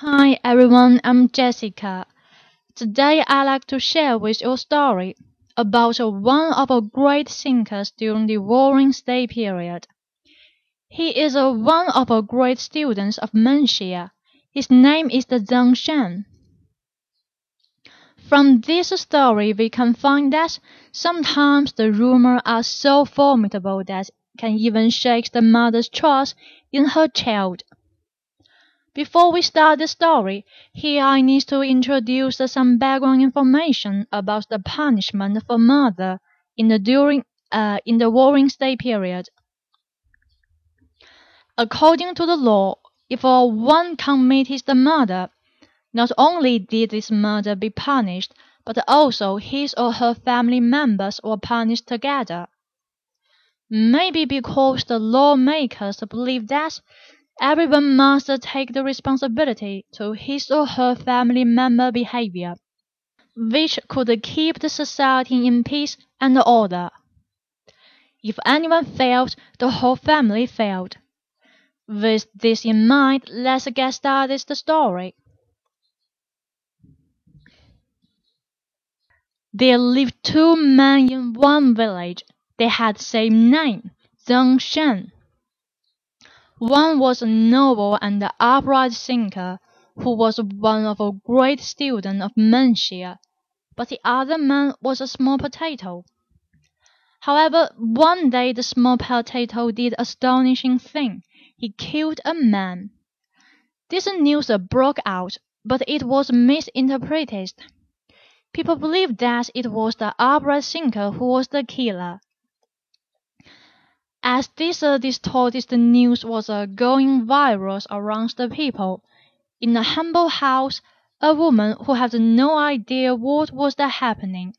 Hi everyone, I'm Jessica. Today I'd like to share with you a story about one of our great thinkers during the Warring States period. He is one of our great students of Mencius. His name is the Zeng Shen. From this story we can find that sometimes the rumors are so formidable that can even shake the mother's trust in her child. Before we start the story, here I need to introduce some background information about the punishment for murder in the during uh, in the Warring State period. According to the law, if a one committed the murder, not only did this murder be punished, but also his or her family members were punished together. Maybe because the lawmakers believed that Everyone must take the responsibility to his or her family member behavior, which could keep the society in peace and order. If anyone failed, the whole family failed. With this in mind, let's get started the story. There lived two men in one village. They had the same name, Zeng Shen. One was a noble and upright thinker, who was one of a great student of Mencius, but the other man was a small potato. However, one day the small potato did astonishing thing. He killed a man. This news broke out, but it was misinterpreted. People believed that it was the upright thinker who was the killer. As this uh, distorted news was uh, going viral around the people, in a humble house, a woman who had no idea what was happening,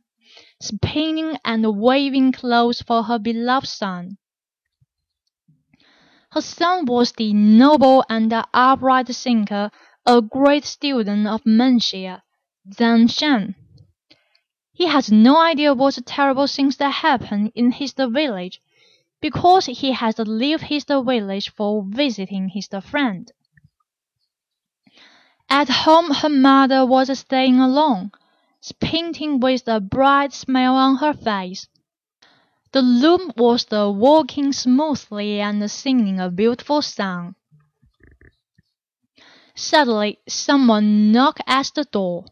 spinning and weaving clothes for her beloved son. Her son was the noble and upright thinker, a great student of Mencius, Zeng Shen. He had no idea what terrible things that happened in his village because he has left his village for visiting his friend. At home her mother was staying alone, spinning with a bright smile on her face. The loom was working smoothly and singing a beautiful song. Suddenly someone knocked at the door.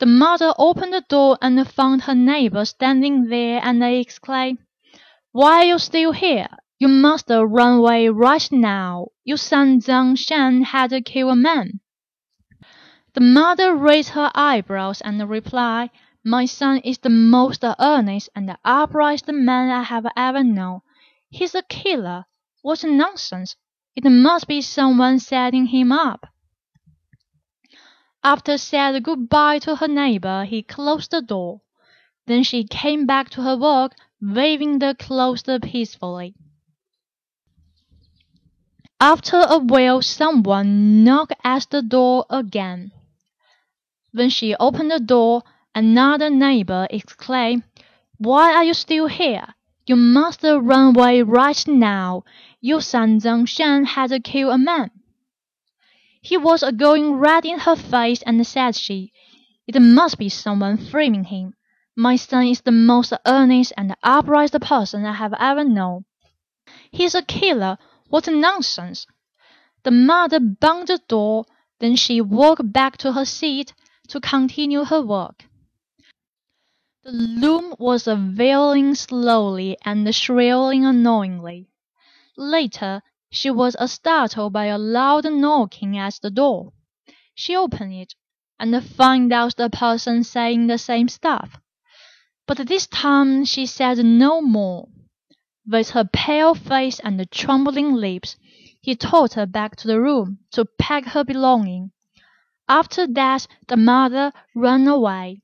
The mother opened the door and found her neighbor standing there and exclaimed, why are you still here? You must run away right now. Your son Zeng Shen had killed a man. The mother raised her eyebrows and replied, My son is the most earnest and upright man I have ever known. He's a killer. What nonsense! It must be someone setting him up. After saying good-bye to her neighbor, he closed the door. Then she came back to her work waving the clothes peacefully. After a while someone knocked at the door again. When she opened the door, another neighbor exclaimed, Why are you still here? You must run away right now. Your son Zeng Shen had killed a man. He was going red in her face and said she, It must be someone framing him. My son is the most earnest and upright person I have ever known. He's a killer. What nonsense! The mother banged the door, then she walked back to her seat to continue her work. The loom was wailing slowly and shrilling annoyingly. Later, she was startled by a loud knocking at the door. She opened it, and found out the person saying the same stuff. But this time she said no more. With her pale face and trembling lips, he took her back to the room to pack her belongings. After that the mother ran away.